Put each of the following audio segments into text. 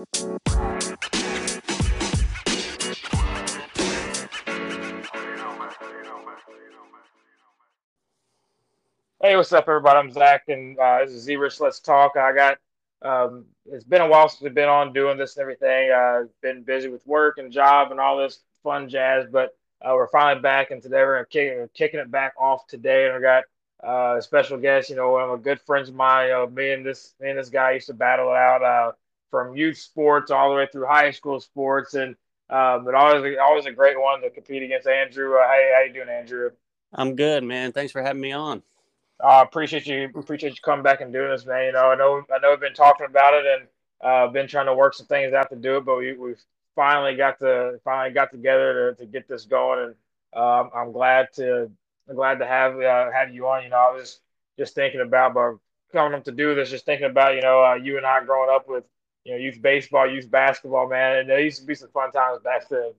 Hey, what's up, everybody? I'm Zach, and uh, this is Z-Rich Let's Talk. I got um, it's been a while since we've been on doing this and everything. Uh, been busy with work and job and all this fun jazz, but uh, we're finally back, and today we're kicking, kicking it back off today. And I got uh, a special guest. You know, I'm a good friend of mine. You know, me and this me and this guy used to battle it out uh, from youth sports all the way through high school sports, and um, but always always a great one to compete against Andrew. Uh, how, how you doing, Andrew? I'm good, man. Thanks for having me on. I uh, appreciate you appreciate you coming back and doing this, man. You know, I know I know we've been talking about it and uh, been trying to work some things out to do it, but we we've finally got to finally got together to, to get this going, and um, I'm glad to I'm glad to have uh, have you on. You know, I was just thinking about but coming up to do this, just thinking about you know uh, you and I growing up with you know youth baseball, youth basketball, man, and there used to be some fun times back then.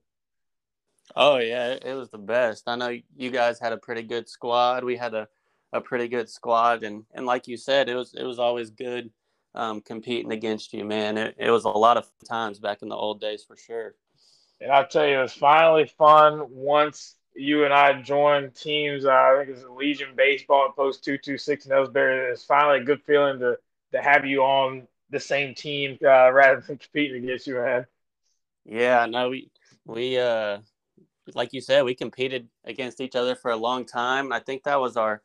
Oh yeah, it was the best. I know you guys had a pretty good squad. We had a a pretty good squad, and and like you said, it was it was always good um, competing against you, man. It, it was a lot of times back in the old days for sure. And I'll tell you, it was finally fun once you and I joined teams. Uh, I think it was Legion Baseball at Post Two Two Six in Elsberry. It's finally a good feeling to to have you on the same team uh, rather than competing against you, man. Yeah, no, we we uh like you said, we competed against each other for a long time. I think that was our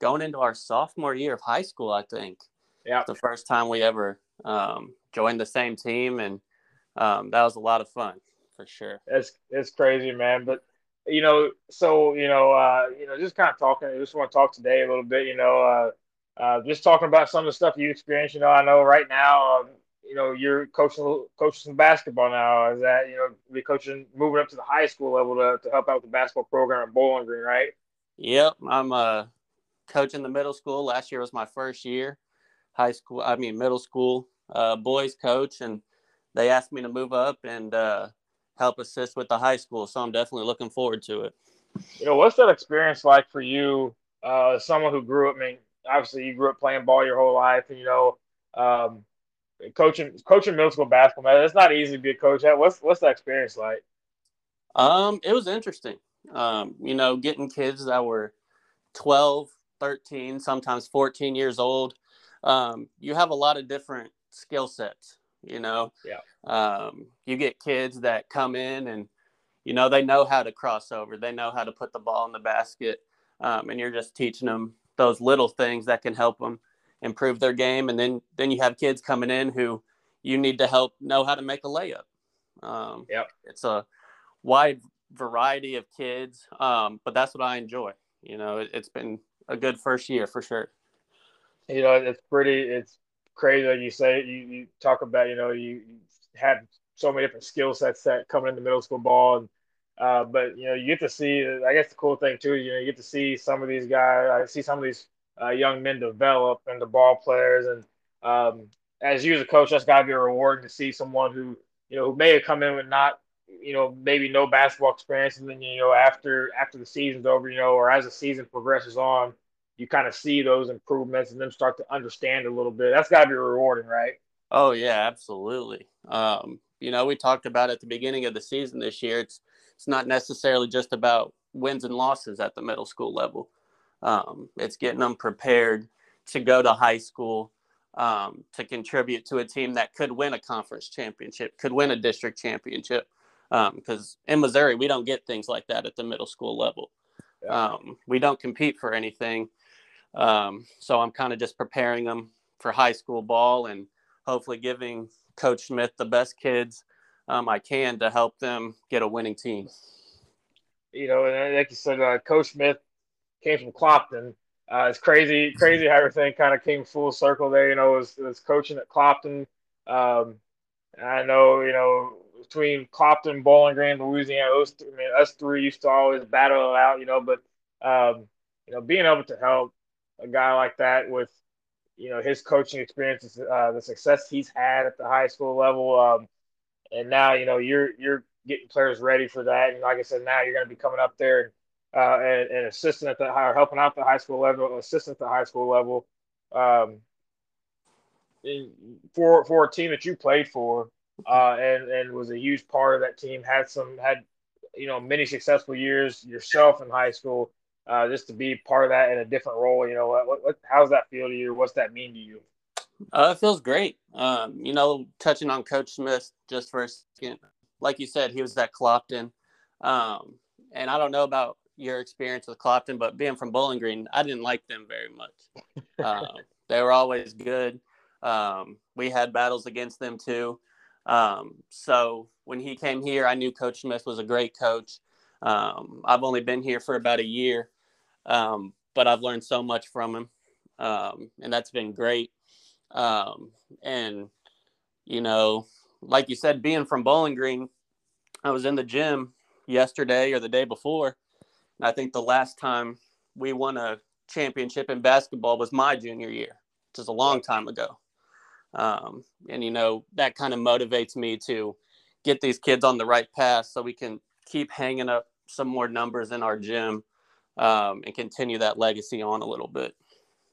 going into our sophomore year of high school, I think. Yeah. The first time we ever um, joined the same team, and um, that was a lot of fun for sure. It's it's crazy, man. But you know, so you know, uh, you know, just kind of talking. I just want to talk today a little bit. You know, uh, just talking about some of the stuff you experienced. You know, I know right now, um, you know, you're coaching coaching some basketball now. Is that you know, be coaching moving up to the high school level to, to help out with the basketball program at Bowling Green, right? Yep, I'm uh coaching the middle school. Last year was my first year, high school. I mean middle school uh, boys coach, and they asked me to move up and uh, help assist with the high school. So I'm definitely looking forward to it. You know, what's that experience like for you, uh, someone who grew up? I mean, obviously you grew up playing ball your whole life, and you know, um, coaching coaching middle school basketball. Man, it's not easy to be a coach. What's what's that experience like? Um, it was interesting. Um, you know, getting kids that were 12, 13, sometimes 14 years old, um, you have a lot of different skill sets. You know, yeah. Um, you get kids that come in and you know they know how to cross over, they know how to put the ball in the basket, um, and you're just teaching them those little things that can help them improve their game. And then then you have kids coming in who you need to help know how to make a layup. Um, yeah, it's a wide variety of kids, um, but that's what I enjoy. You know, it, has been a good first year for sure. You know, it's pretty. It's crazy that you say you, you talk about. You know, you, you have so many different skill sets that coming into middle school ball, and uh, but you know, you get to see. I guess the cool thing too, you know, you get to see some of these guys. I see some of these uh, young men develop into ball players, and um, as you as a coach, that's got to be rewarding to see someone who you know who may have come in with not you know maybe no basketball experience, and then you know after after the season's over, you know, or as the season progresses on, you kind of see those improvements and then start to understand a little bit. That's got to be rewarding, right? Oh yeah, absolutely. Um, you know, we talked about at the beginning of the season this year. It's it's not necessarily just about wins and losses at the middle school level. Um, it's getting them prepared to go to high school um, to contribute to a team that could win a conference championship, could win a district championship because um, in Missouri we don't get things like that at the middle school level. Yeah. Um, we don't compete for anything, um, so I'm kind of just preparing them for high school ball and hopefully giving Coach Smith the best kids um, I can to help them get a winning team. You know, and like you said, uh, Coach Smith came from Clopton. Uh, it's crazy, crazy how everything kind of came full circle there. You know, it was, it was coaching at Clopton. Um, I know, you know, between Clopton, Bowling Green, Louisiana. Those, I mean, us three used to always battle it out, you know. But um, you know, being able to help a guy like that with you know his coaching experiences, uh, the success he's had at the high school level, um, and now you know you're you're getting players ready for that. And like I said, now you're going to be coming up there uh, and, and assisting at the or helping out the high school level, assistant at the high school level. Um, for for a team that you played for, uh, and and was a huge part of that team. Had some had you know many successful years yourself in high school. Uh, just to be part of that in a different role, you know, what, what how's that feel to you? What's that mean to you? Uh, it feels great. Um, you know, touching on Coach Smith just for a second, like you said, he was at Clopton, um, and I don't know about your experience with Clopton, but being from Bowling Green, I didn't like them very much. Uh, they were always good. Um, we had battles against them too. Um, so when he came here, I knew Coach Smith was a great coach. Um, I've only been here for about a year, um, but I've learned so much from him, um, and that's been great. Um, and you know, like you said, being from Bowling Green, I was in the gym yesterday or the day before, and I think the last time we won a championship in basketball was my junior year, which is a long time ago. Um, and you know that kind of motivates me to get these kids on the right path so we can keep hanging up some more numbers in our gym um, and continue that legacy on a little bit.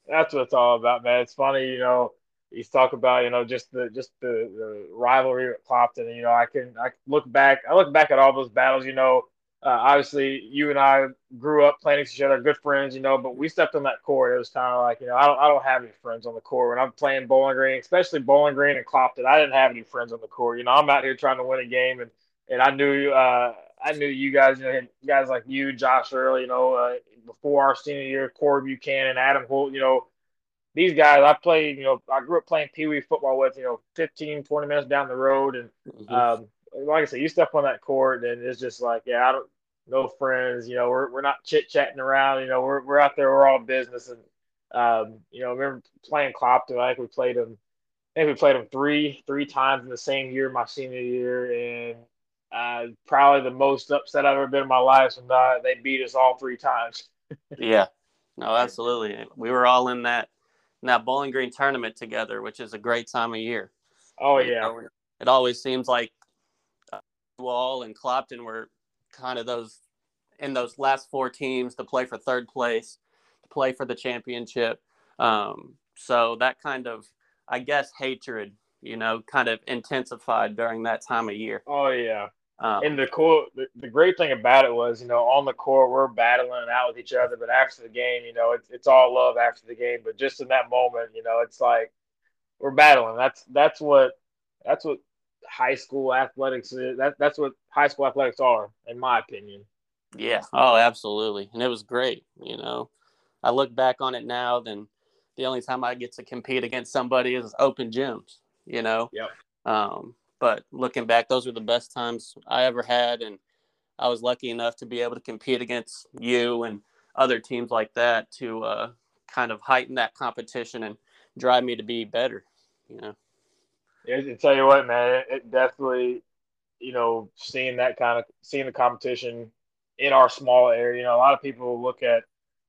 That's what it's all about, man. It's funny, you know. You talk about, you know, just the just the, the rivalry with Clopton. You know, I can I look back. I look back at all those battles. You know, uh, obviously, you and I grew up playing each other, good friends, you know. But we stepped on that court. It was kind of like, you know, I don't, I don't have any friends on the court when I'm playing Bowling Green, especially Bowling Green and Clopton. I didn't have any friends on the court. You know, I'm out here trying to win a game, and and I knew, uh, I knew you guys, you know, guys like you, Josh Early, you know, uh, before our senior year, Corey Buchanan, Adam Holt, you know, these guys I played, you know, I grew up playing Pee Wee football with, you know, 15, 20 minutes down the road, and mm-hmm. um, like I said, you step on that court and it's just like, yeah, I don't, no friends, you know, we're, we're not chit chatting around, you know, we're, we're out there, we're all business. And, um, you know, I remember playing Clopton, I think we played them, I think we played them three, three times in the same year, my senior year. And, uh, probably the most upset I've ever been in my life. And uh, they beat us all three times. yeah, no, absolutely. We were all in that, in that Bowling Green tournament together, which is a great time of year. Oh yeah. You know, it always seems like Wall and Clopton were kind of those in those last four teams to play for third place, to play for the championship. Um, so that kind of, I guess, hatred, you know, kind of intensified during that time of year. Oh yeah. Um, and the cool, the, the great thing about it was, you know, on the court we're battling out with each other, but after the game, you know, it's it's all love after the game. But just in that moment, you know, it's like we're battling. That's that's what that's what high school athletics is. That, that's what high school athletics are, in my opinion. Yeah. Oh, absolutely. And it was great. You know, I look back on it now, then the only time I get to compete against somebody is open gyms, you know? Yep. Um, but looking back, those were the best times I ever had. And I was lucky enough to be able to compete against you and other teams like that to uh, kind of heighten that competition and drive me to be better, you know? Yeah, I tell you what, man, it definitely, you know, seeing that kind of seeing the competition in our small area. You know, a lot of people look at.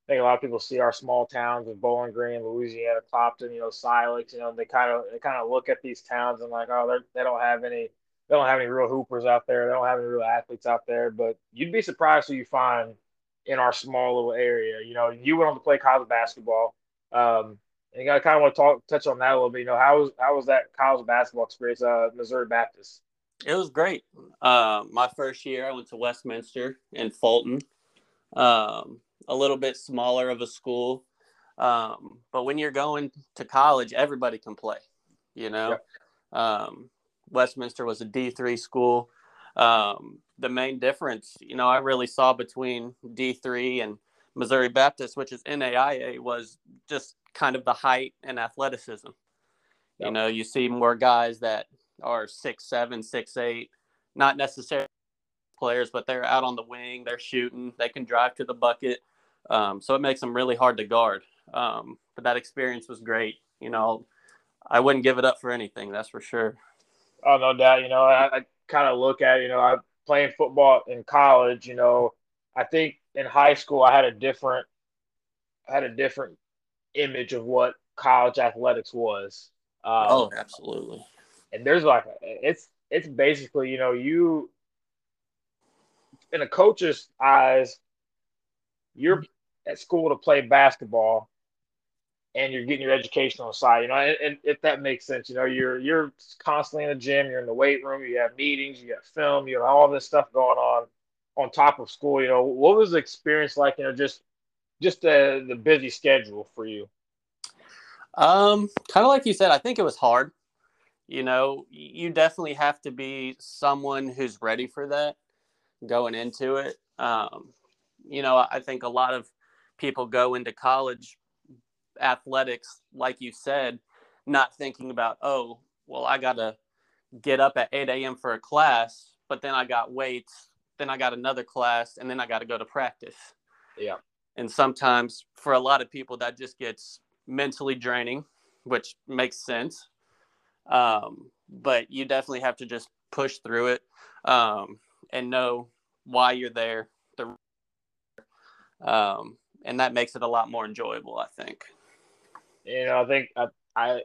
I think a lot of people see our small towns of Bowling Green, Louisiana, Clopton, you know, Silex. You know, they kind of they kind of look at these towns and like, oh, they they don't have any they don't have any real hoopers out there. They don't have any real athletes out there. But you'd be surprised who you find in our small little area. You know, you went on to play college basketball. Um, and I kind of want to talk touch on that a little bit. You know, how was how was that college basketball experience, uh, Missouri Baptist? It was great. Uh, my first year, I went to Westminster in Fulton, um, a little bit smaller of a school. Um, but when you're going to college, everybody can play. You know, yep. um, Westminster was a D3 school. Um, the main difference, you know, I really saw between D3 and Missouri Baptist, which is NAIA, was just kind of the height and athleticism. Yep. You know, you see more guys that are six seven, six eight, not necessarily players, but they're out on the wing, they're shooting, they can drive to the bucket. Um, so it makes them really hard to guard. Um, but that experience was great. You know, I wouldn't give it up for anything, that's for sure. Oh, no doubt. You know, I, I kind of look at, you know, I playing football in college, you know, I think in high school I had a different I had a different image of what college athletics was. Um, oh, absolutely. And there's like it's it's basically you know you in a coach's eyes, you're at school to play basketball, and you're getting your educational side, you know, and, and, if that makes sense, you know, you're you're constantly in the gym, you're in the weight room, you have meetings, you have film, you have all this stuff going on on top of school. You know, what was the experience like? You know, just just the the busy schedule for you. Um, kind of like you said, I think it was hard. You know, you definitely have to be someone who's ready for that going into it. Um, you know, I think a lot of people go into college athletics, like you said, not thinking about, oh, well, I got to get up at 8 a.m. for a class, but then I got weights, then I got another class, and then I got to go to practice. Yeah. And sometimes for a lot of people, that just gets mentally draining, which makes sense. Um, but you definitely have to just push through it um, and know why you're there. The, um, and that makes it a lot more enjoyable, I think. You know, I think I, I, I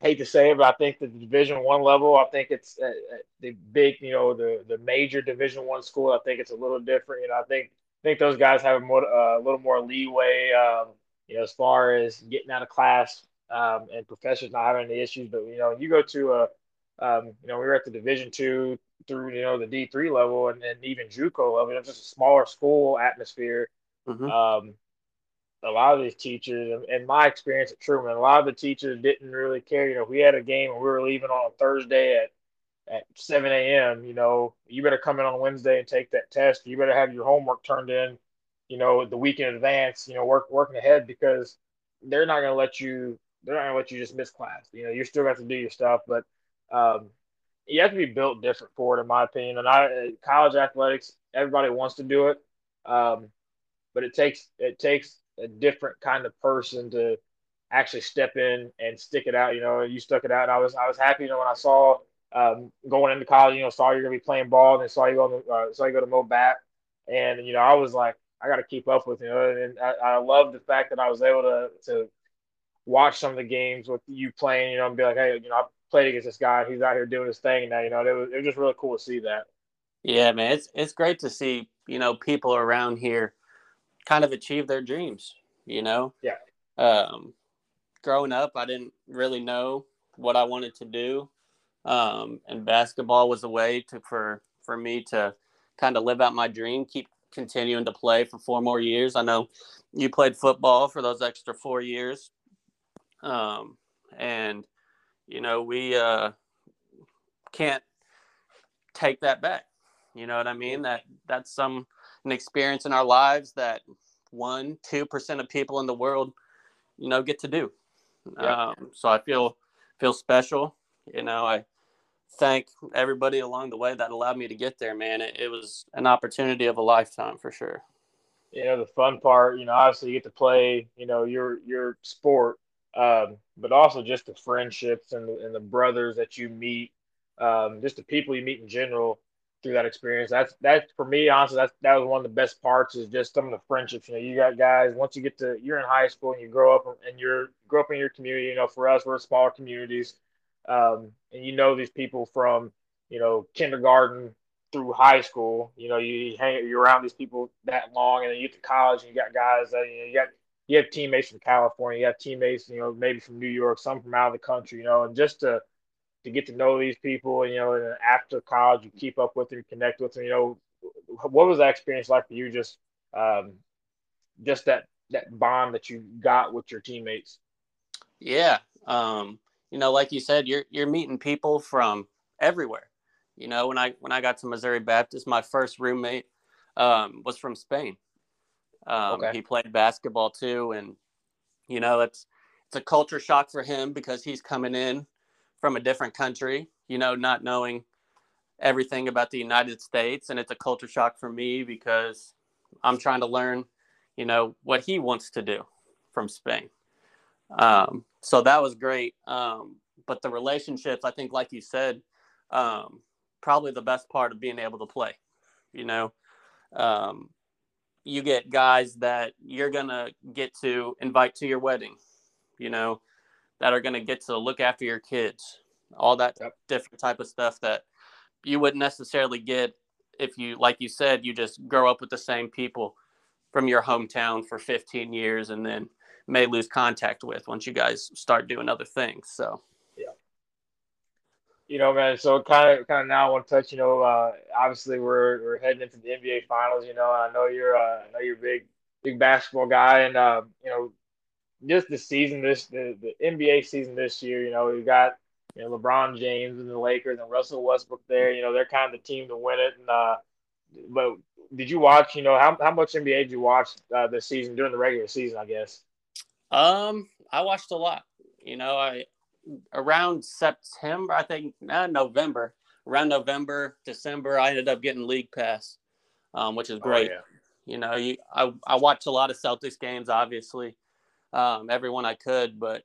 hate to say it, but I think the Division One level, I think it's uh, uh, the big, you know, the the major Division One school. I think it's a little different. You know, I think I think those guys have a, more, uh, a little more leeway. Um, you know, as far as getting out of class um, and professors not having any issues. But you know, you go to a, um, you know, we were at the Division two through you know the D three level and, and even JUCO level. It's just a smaller school atmosphere. Mm-hmm. Um, a lot of these teachers, in my experience at Truman, a lot of the teachers didn't really care. You know, we had a game and we were leaving on Thursday at at 7 a.m., you know, you better come in on Wednesday and take that test. You better have your homework turned in, you know, the week in advance, you know, work working ahead because they're not going to let you, they're not going to let you just miss class. You know, you're still going to have to do your stuff, but um, you have to be built different for it, in my opinion. And I, college athletics, everybody wants to do it. Um, but it takes, it takes a different kind of person to actually step in and stick it out. You know, you stuck it out, and I was I was happy. You know, when I saw um, going into college, you know, saw you're gonna be playing ball, and then saw you go to, uh, saw you go to Mo Bat, and you know, I was like, I got to keep up with you. Know, and I, I love the fact that I was able to to watch some of the games with you playing. You know, and be like, hey, you know, I played against this guy. He's out here doing his thing now. You know, it was it was just really cool to see that. Yeah, man, it's it's great to see you know people around here kind of achieve their dreams, you know? Yeah. Um, growing up, I didn't really know what I wanted to do. Um, and basketball was a way to, for, for me to kind of live out my dream, keep continuing to play for four more years. I know you played football for those extra four years. Um, and, you know, we uh, can't take that back. You know what I mean? That that's some an experience in our lives that one, two percent of people in the world, you know, get to do. Yeah. Um, so I feel feel special. You know, I thank everybody along the way that allowed me to get there, man. It, it was an opportunity of a lifetime for sure. You know, the fun part, you know, obviously you get to play, you know, your your sport, um, but also just the friendships and the, and the brothers that you meet, um, just the people you meet in general through that experience. That's that for me, honestly, that's that was one of the best parts is just some of the friendships. You know, you got guys once you get to you're in high school and you grow up and you're grow up in your community. You know, for us, we're in smaller communities, um, and you know these people from you know kindergarten through high school. You know, you hang you're around these people that long, and then you get to college and you got guys that you know you got you have teammates from California, you have teammates, you know, maybe from New York, some from out of the country, you know, and just to to get to know these people, And, you know, and after college, you keep up with them, connect with them. You know, what was that experience like for you? Just, um, just that that bond that you got with your teammates. Yeah, um, you know, like you said, you're you're meeting people from everywhere. You know, when I when I got to Missouri Baptist, my first roommate um, was from Spain. Um, okay. He played basketball too, and you know, it's it's a culture shock for him because he's coming in from a different country, you know, not knowing everything about the United States. And it's a culture shock for me because I'm trying to learn, you know, what he wants to do from Spain. Um, so that was great. Um, but the relationships, I think, like you said, um, probably the best part of being able to play. You know, um, you get guys that you're going to get to invite to your wedding, you know, that are going to get to look after your kids, all that yep. different type of stuff that you wouldn't necessarily get if you, like you said, you just grow up with the same people from your hometown for 15 years and then may lose contact with once you guys start doing other things. So yeah, you know, man. So kind of kind of now I want to touch. You know, uh, obviously we're we're heading into the NBA finals. You know, I know you're uh, I know you're a big big basketball guy, and uh, you know, just the season this the, the NBA season this year. You know, we got you know LeBron James and the Lakers and Russell Westbrook there. You know, they're kind of the team to win it. And uh, but did you watch? You know, how how much NBA did you watch uh, this season during the regular season? I guess. Um, I watched a lot. You know, I around September, I think, uh, November, around November, December, I ended up getting league pass, um, which is oh, great. Oh, yeah. You know, you I I watched a lot of Celtics games, obviously, um, everyone I could, but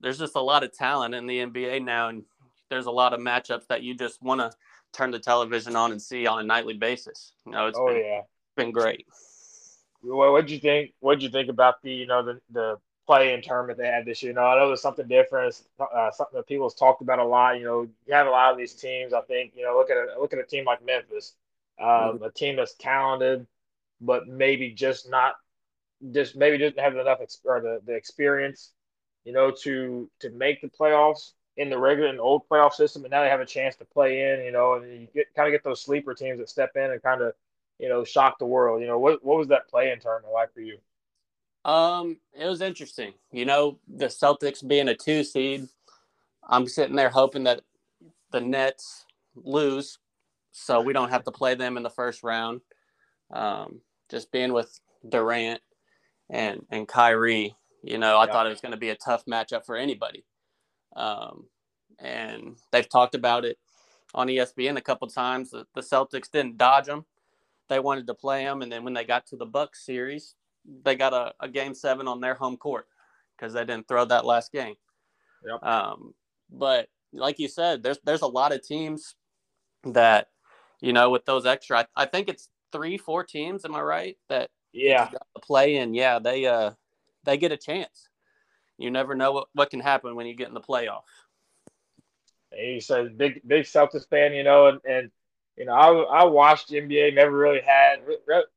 there's just a lot of talent in the NBA now, and there's a lot of matchups that you just want to turn the television on and see on a nightly basis. You know, it's oh, been, yeah. been great. What what'd you think? What'd you think about the you know the the play in tournament they had this year? You know, I know it was something different. Uh, something that people's talked about a lot. You know, you have a lot of these teams. I think you know look at a look at a team like Memphis, um, mm-hmm. a team that's talented, but maybe just not just maybe didn't have enough ex- or the, the experience, you know, to to make the playoffs in the regular and old playoff system, and now they have a chance to play in, you know, and you get kind of get those sleeper teams that step in and kind of, you know, shock the world. You know, what what was that play in tournament like for you? Um, it was interesting. You know, the Celtics being a two seed, I'm sitting there hoping that the Nets lose, so we don't have to play them in the first round. Um, just being with Durant and and Kyrie, you know, I yeah. thought it was going to be a tough matchup for anybody. Um, and they've talked about it on ESPN a couple times. The, the Celtics didn't dodge them; they wanted to play them, and then when they got to the Bucks series, they got a, a game seven on their home court because they didn't throw that last game. Yep. Um, but like you said, there's there's a lot of teams that you know with those extra. I, I think it's three, four teams. Am I right? That yeah. Play in. Yeah they uh they get a chance. You never know what, what can happen when you get in the playoff. He says big big celtics fan you know and, and you know I, I watched nba never really had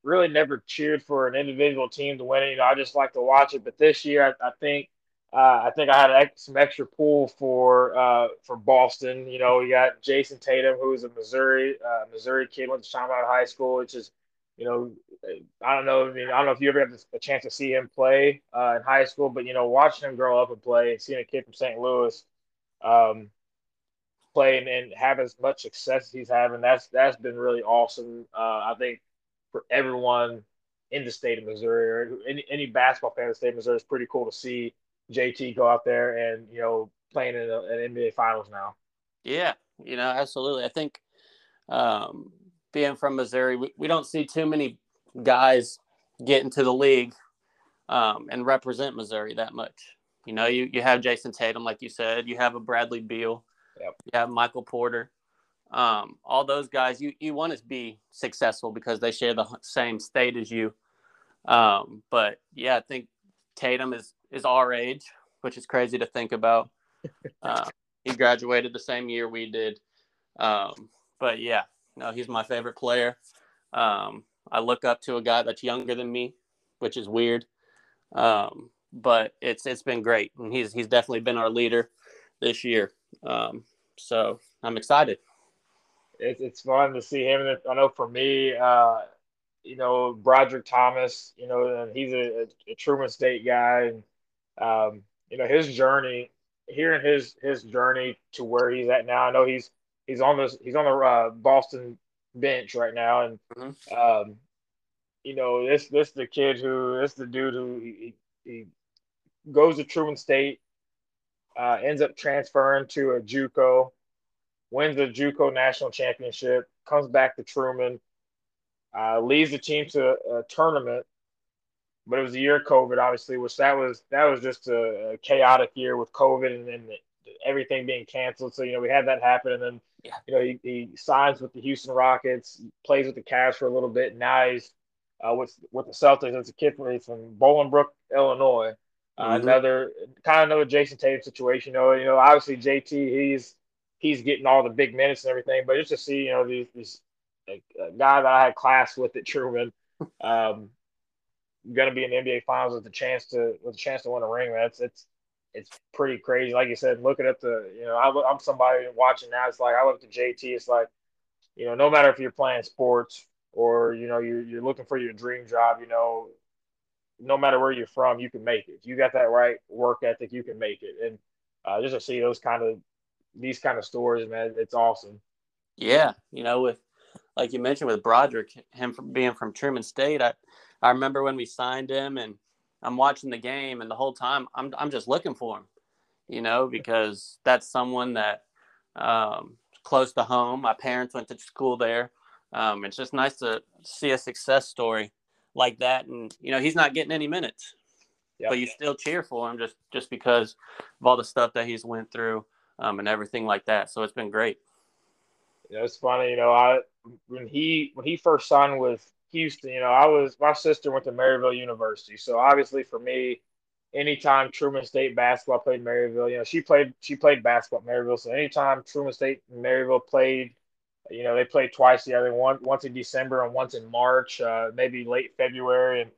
really never cheered for an individual team to win it. You know i just like to watch it. But this year i, I think uh, I think I had some extra pull for uh, for Boston. You know, we got Jayson Tatum, who's a Missouri uh, Missouri kid, went to Chaminade High School, which is you know, I don't know. I mean, I don't know if you ever had a chance to see him play uh, in high school, but you know, watching him grow up and play, seeing a kid from St. Louis um, play and, and, have as much success as he's having, that's that's been really awesome. Uh, I think for everyone in the state of Missouri or any, any basketball fan in the state of Missouri, it's pretty cool to see JT go out there and you know playing in an NBA Finals now. Yeah, you know, absolutely. I think um, being from Missouri, we, we don't see too many guys get into the league um, and represent Missouri that much. You know, you, you have Jayson Tatum, like you said, you have a Bradley Beal, yep. you have Michael Porter. Um, all those guys, you, you want to be successful because they share the same state as you. Um, but yeah, I think Tatum is, is our age, which is crazy to think about. Uh, he graduated the same year we did. Um, but yeah, no, he's my favorite player. Um, I look up to a guy that's younger than me, which is weird. Um, but it's it's been great, and he's he's definitely been our leader this year. Um, so I'm excited. It's it's fun to see him. I know for me, uh, you know, Brodric Thomas, you know, he's a, a, Truman State guy, and um, you know his journey, hearing his his journey to where he's at now. I know he's he's on this he's on the uh, Boston bench right now, and mm-hmm. um, you know this this the kid who this the dude who he, he goes to Truman State, uh, ends up transferring to a JUCO, wins the JUCO national championship, comes back to Truman, uh, leads the team to a, a tournament but it was a year of COVID, obviously, which that was that was just a, a chaotic year with COVID and, and everything being canceled. So you know we had that happen, and then yeah. you know he, he signs with the Houston Rockets, plays with the Cavs for a little bit. And now he's uh, with with the Celtics as a kid from, from Bolingbrook, Illinois. Uh, mm-hmm. Another kind of another Jayson Tatum situation. You know, you know, obviously JT he's he's getting all the big minutes and everything, but just to see you know these, these a guy that I had class with at Truman. Um, going to be in the NBA Finals with a chance to with a chance to win a ring. That's it's it's pretty crazy. Like you said, looking at the you know I, I'm somebody watching now. It's like I look at JT. It's like you know no matter if you're playing sports or you know you're you're looking for your dream job. You know, no matter where you're from, you can make it. You got that right work ethic, you can make it. And uh, just to see those kind of these kind of stories, man, it's awesome. Yeah, you know, with like you mentioned with Brodric, him from being from Truman State, I I remember when we signed him, and I'm watching the game, and the whole time I'm I'm just looking for him, you know, because that's someone that um, close to home. My parents went to school there. Um, it's just nice to see a success story like that, and you know, he's not getting any minutes, yep. but you still cheer for him just just because of all the stuff that he's went through um, and everything like that. So it's been great. Yeah, it's funny, you know, I when he when he first signed with Houston, you know, I was my sister went to Maryville University, so obviously for me, anytime Truman State basketball played Maryville, you know, she played she played basketball at Maryville, so anytime Truman State and Maryville played, you know, they played twice together, one once in December and once in March, uh, maybe late February, and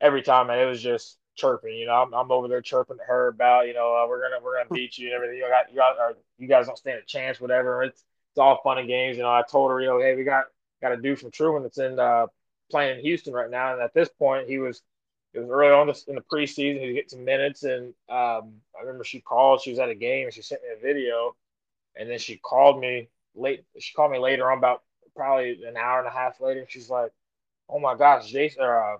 every time, it was just chirping. You know, I'm, I'm over there chirping to her about, you know, uh, we're gonna we're gonna beat you and everything. You got you got or you guys don't stand a chance, whatever. It's it's all fun and games. You know, I told her, you know, hey, we got got a dude from Truman that's in uh, playing in Houston right now, and at this point, he was it was early on this, in the preseason. He get some minutes, and um, I remember she called. She was at a game, and she sent me a video, and then she called me late. She called me later on, about probably an hour and a half later. And she's like, "Oh my gosh, Jason, uh,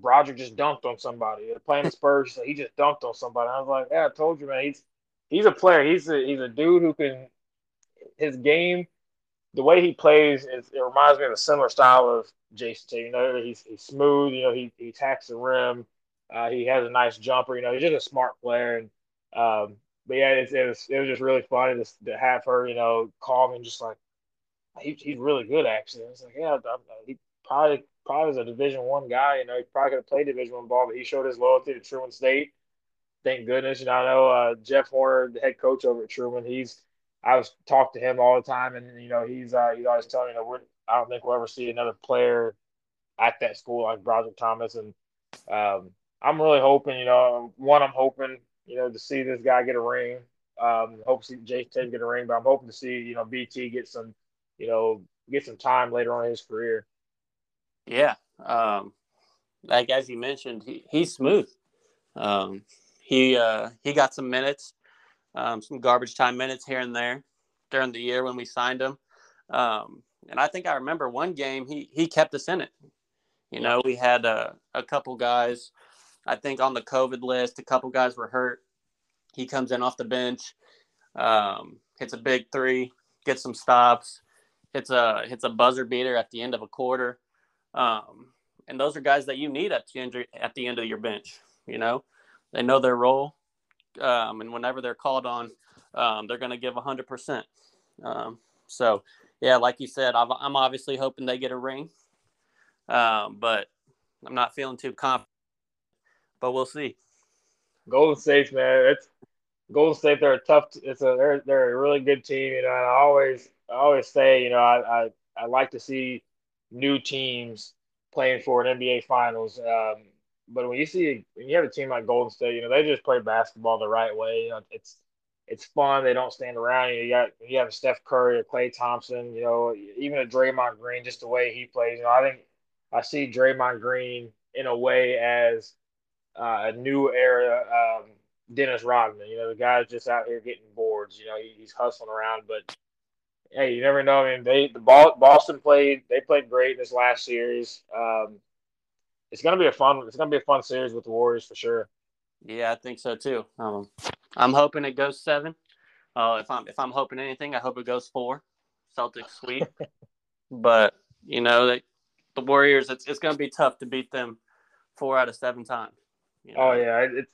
Brodric just dunked on somebody. They're playing the Spurs. He just dunked on somebody." I was like, "Yeah, I told you, man. He's he's a player. He's a he's a dude who can his game." The way he plays, it reminds me of a similar style of Jayson Tatum. You know, he's, he's smooth. You know, he, he attacks the rim. Uh, he has a nice jumper. You know, he's just a smart player. And um, but yeah, it, it, was it was just really funny to, to have her, you know, call me and just like he, he's really good actually. I was like, yeah, he probably probably was a Division One guy. You know, he probably could have played Division One ball, but he showed his loyalty to Truman State. Thank goodness. You know, I know uh, Jeff Horner, the head coach over at Truman. He's I was talk to him all the time, and you know, he's uh, he's always telling me that we're I don't think we'll ever see another player at that school like Brodric Thomas, and um, I'm really hoping. You know, one, I'm hoping you know to see this guy get a ring. Um, hope to see Jayson Tatum get a ring, but I'm hoping to see you know BT get some, you know, get some time later on in his career. Yeah, um, like as you mentioned, he, he's smooth. Um, he uh, he got some minutes, um, some garbage time minutes here and there during the year when we signed him. Um, and I think I remember one game he he kept us in it. You know, we had a, a couple guys, I think on the COVID list, a couple guys were hurt. He comes in off the bench, um, hits a big three, gets some stops, hits a hits a buzzer beater at the end of a quarter. Um, and those are guys that you need at the end at the end of your bench. You know, they know their role, um, and whenever they're called on, um, they're going to give hundred percent. Um, so, yeah, like you said, i am obviously hoping they get a ring, um, but I'm not feeling too confident. But we'll see. Golden State, man, it's Golden State. They're a tough. It's a they're they're a really good team. You know, and I always I always say, you know, I I, I like to see new teams playing for an NBA Finals. Um, but when you see when you have a team like Golden State, you know they just play basketball the right way. You know, it's it's fun. They don't stand around. You got you have Steph Curry or Klay Thompson. You know, even a Draymond Green, just the way he plays. You know, I think I see Draymond Green in a way as uh, a new era um, Dennis Rodman. You know, the guy's just out here getting boards. You know, he, he's hustling around, but hey, you never know. I mean, they the Boston played they played great in this last series. Um, it's gonna be a fun it's gonna be a fun series with the Warriors for sure. Yeah, I think so too. Um, I'm hoping it goes seven. Uh, if I'm if I'm hoping anything, I hope it goes four. Celtics sweep, but you know they, the Warriors. It's it's gonna be tough to beat them four out of seven times. You know? Oh yeah, it's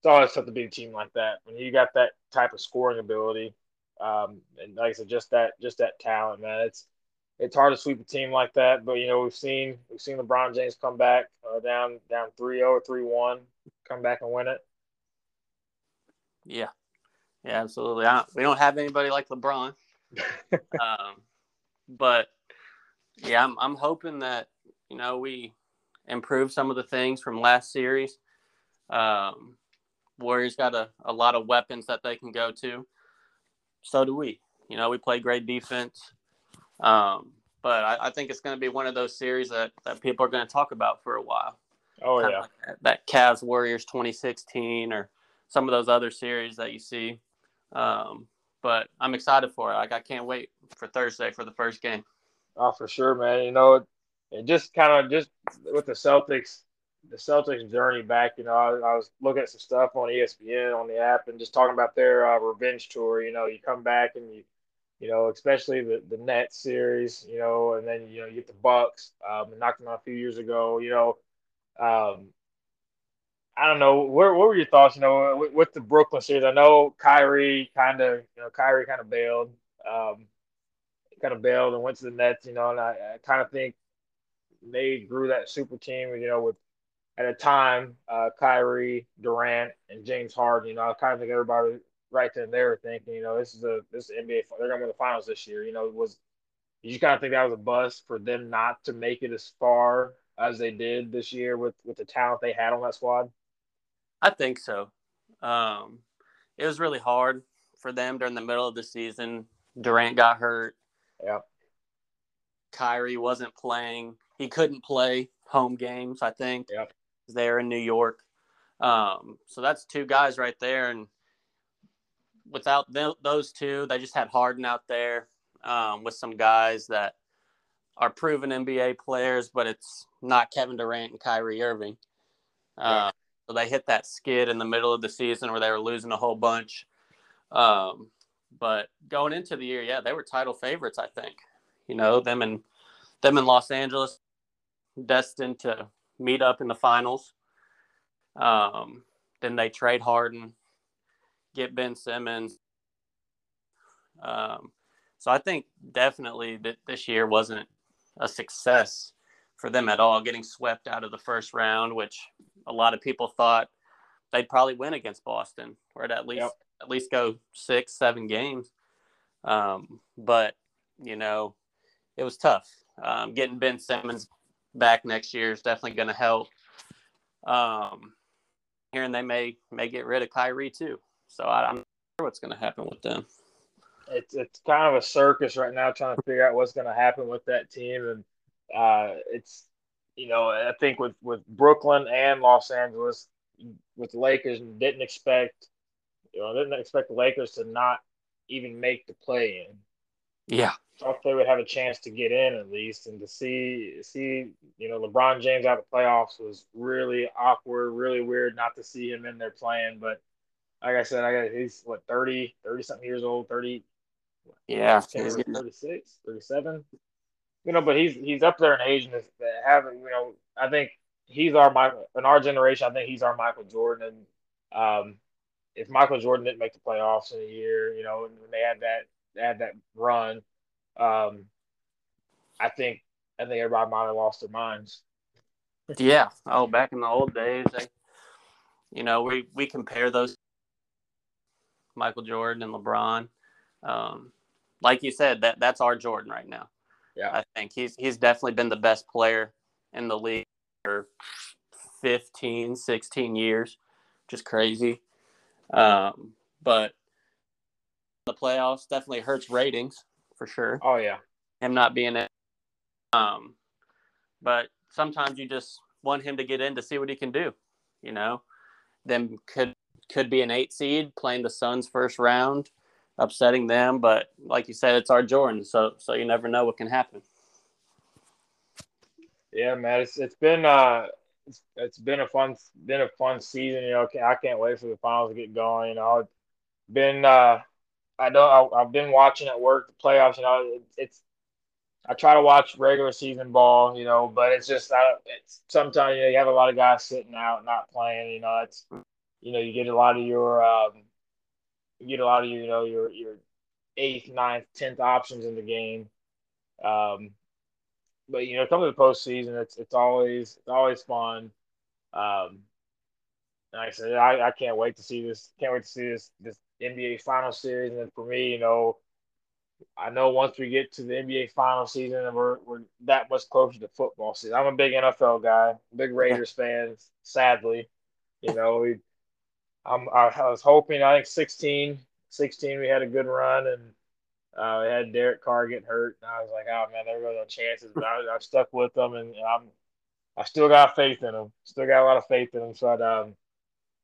it's always tough to beat a team like that when you got that type of scoring ability. Um, and like I said, just that just that talent, man. It's it's hard to sweep a team like that, but you know we've seen we've seen LeBron James come back uh, down down 3-0 or 3-1, come back and win it. Yeah, yeah, absolutely. we don't have anybody like LeBron, um, but yeah, I'm I'm hoping that you know we improve some of the things from last series. Um, Warriors got a, a lot of weapons that they can go to. So do we. You know, we play great defense. Um, but I, I, think it's going to be one of those series that, that people are going to talk about for a while. Oh, kind yeah. Like that, that Cavs Warriors 2016 or some of those other series that you see. Um, but I'm excited for it. Like, I can't wait for Thursday for the first game. Oh, for sure, man. You know, it just kind of just with the Celtics, the Celtics journey back. You know, I, I, was looking at some stuff on ESPN on the app and just talking about their uh, revenge tour. You know, you come back and you, you know, especially the the Nets series. You know, and then you know you get the Bucks, um, knocked them out a few years ago. You know, um, I don't know. What, what were your thoughts? You know, with, with the Brooklyn series, I know Kyrie kind of, you know, Kyrie kind of bailed, um, kind of bailed and went to the Nets. You know, and I, I kind of think they grew that super team. You know, with at a time, uh, Kyrie, Durant, and James Harden. You know, I kind of think everybody right then they were thinking, you know, this is a this is NBA. They're going to win the finals this year. You know, was you kind of think that was a bust for them not to make it as far as they did this year with with the talent they had on that squad? I think so. Um, it was really hard for them during the middle of the season. Durant got hurt. Yep. Kyrie wasn't playing. He couldn't play home games. I think. Yep. There in New York. Um, so that's two guys right there, and without th- those two, they just had Harden out there um, with some guys that are proven NBA players, but it's not Kevin Durant and Kyrie Irving. Uh, So they hit that skid in the middle of the season where they were losing a whole bunch. Um, but going into the year, yeah, they were title favorites. I think, you know, them and them in Los Angeles, destined to meet up in the finals. Um, then they trade Harden, get Ben Simmons. Um, so I think definitely that this year wasn't a success for them at all, getting swept out of the first round, which a lot of people thought they'd probably win against Boston, or at least yep. at least go six, seven games. Um, but you know, it was tough. Um, getting Ben Simmons back next year is definitely going to help. Um, hearing they may may get rid of Kyrie too, so I, I'm not sure what's going to happen with them it's it's kind of a circus right now trying to figure out what's going to happen with that team and uh, it's you know I think with with Brooklyn and Los Angeles with the Lakers didn't expect you know didn't expect the Lakers to not even make the play in. Yeah, thought they would have a chance to get in at least, and to see see you know LeBron James out of the playoffs was really awkward, really weird not to see him in there playing. But like I said, I got he's what 30, 30 something years old, 30, yeah, he's 36, 37. You know, but he's he's up there in age and having you know, I think he's our Michael in our generation. I think he's our Michael Jordan. And um, if Michael Jordan didn't make the playoffs in a year, you know, when they had that they had that run, um, I think I think everybody might have lost their minds. Yeah. Oh, back in the old days, they, you know, we we compare those Michael Jordan and LeBron. Um, like you said, that that's our Jordan right now. Yeah, I think he's he's definitely been the best player in the league for 15, 16 years, just crazy. Um, but the playoffs definitely hurts ratings for sure. Oh yeah, him not being it. Um, but sometimes you just want him to get in to see what he can do. You know, then could could be an eight seed playing the Suns first round upsetting them. But like you said, it's our Jordan, so so you never know what can happen. Yeah, man, it's it's been uh it's, it's been a fun been a fun season. You know, I can't wait for the finals to get going. You know, been uh I know I, have been watching at work the playoffs. You know, it, it's I try to watch regular season ball. You know, but it's just I, it's sometimes you, know, you have a lot of guys sitting out not playing. You know, it's you know you get a lot of your um, you get a lot of you know your your eighth, ninth, tenth options in the game. Um, but you know, coming to the postseason, it's it's always it's always fun. Um, like I said, I, I can't wait to see this. Can't wait to see this this NBA final series. And for me, you know, I know once we get to the NBA final season and we're we're that much closer to football season. I'm a big NFL guy, big Raiders fan. Sadly, you know, we, I'm I was hoping. I think 16, 16 we had a good run and. Uh, we had Derek Carr get hurt, and I was like, "Oh man, there were no chances." But I, I've stuck with them, and, I'm, I still got faith in them. Still got a lot of faith in them. So, um,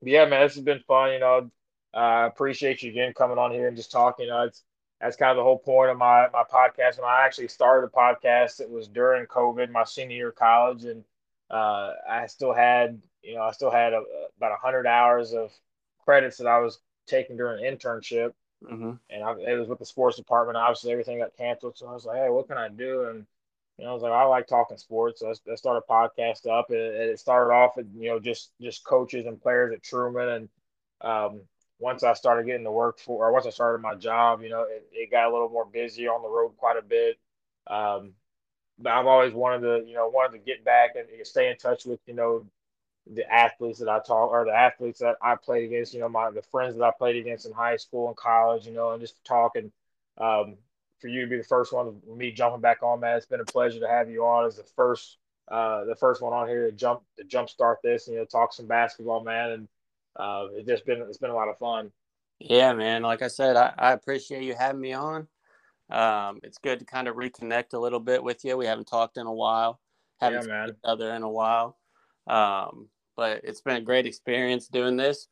yeah, man, this has been fun. You know, I uh, appreciate you again coming on here and just talking. You know, it's that's kind of the whole point of my my podcast. When I actually started a podcast, it was during COVID, my senior year of college, and uh, I still had you know I still had a, about hundred hours of credits that I was taking during an internship, mm-hmm. and I, it was with the sports department. Obviously, everything got canceled, so I was like, hey, what can I do? And you know, I was like, I like talking sports. So I, started a podcast up. It, it started off, with, you know, just just coaches and players at Truman, and um, once I started getting to work for, or once I started my job, you know, it, it got a little more busy on the road quite a bit. Um, but I've always wanted to, you know, wanted to get back and stay in touch with, you know, the athletes that I talk or the athletes that I played against, you know, my the friends that I played against in high school and college, you know, and just talking. Um, for you to be the first one, me jumping back on, man, it's been a pleasure to have you on as the first, uh, the first one on here to jump to jump start this, you know, talk some basketball, man, and uh, it's just been it's been a lot of fun. Yeah, man. Like I said, I, I appreciate you having me on. Um, it's good to kind of reconnect a little bit with you. We haven't talked in a while, haven't yeah, seen each other in a while. Um, but it's been a great experience doing this.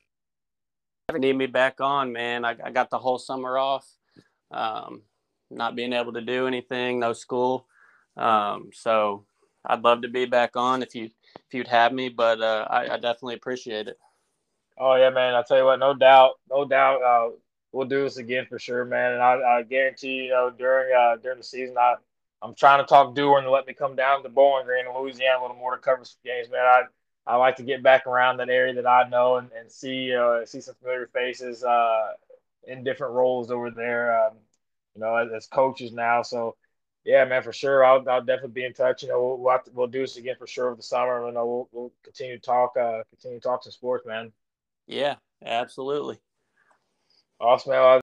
If need me back on, man, I, I got the whole summer off. Um, not being able to do anything, no school. Um, so I'd love to be back on if you if you'd have me, but uh, I, I definitely appreciate it. Oh yeah, man. I'll tell you what, no doubt, no doubt, uh, we'll do this again for sure, man. And I, I guarantee, you know, during uh, during the season, I I'm trying to talk Dewar to let me come down to Bowling Green in Louisiana a little more to cover some games, man. I I like to get back around that area that I know and, and see uh, see some familiar faces uh, in different roles over there, um, you know, as, as, coaches now. So yeah, man, for sure, I'll, I'll definitely be in touch. You know, we'll we'll, to, we'll do this again for sure over the summer. You know, we'll, we'll continue to talk uh, continue to talk some sports, man. Yeah, absolutely. Awesome. Man.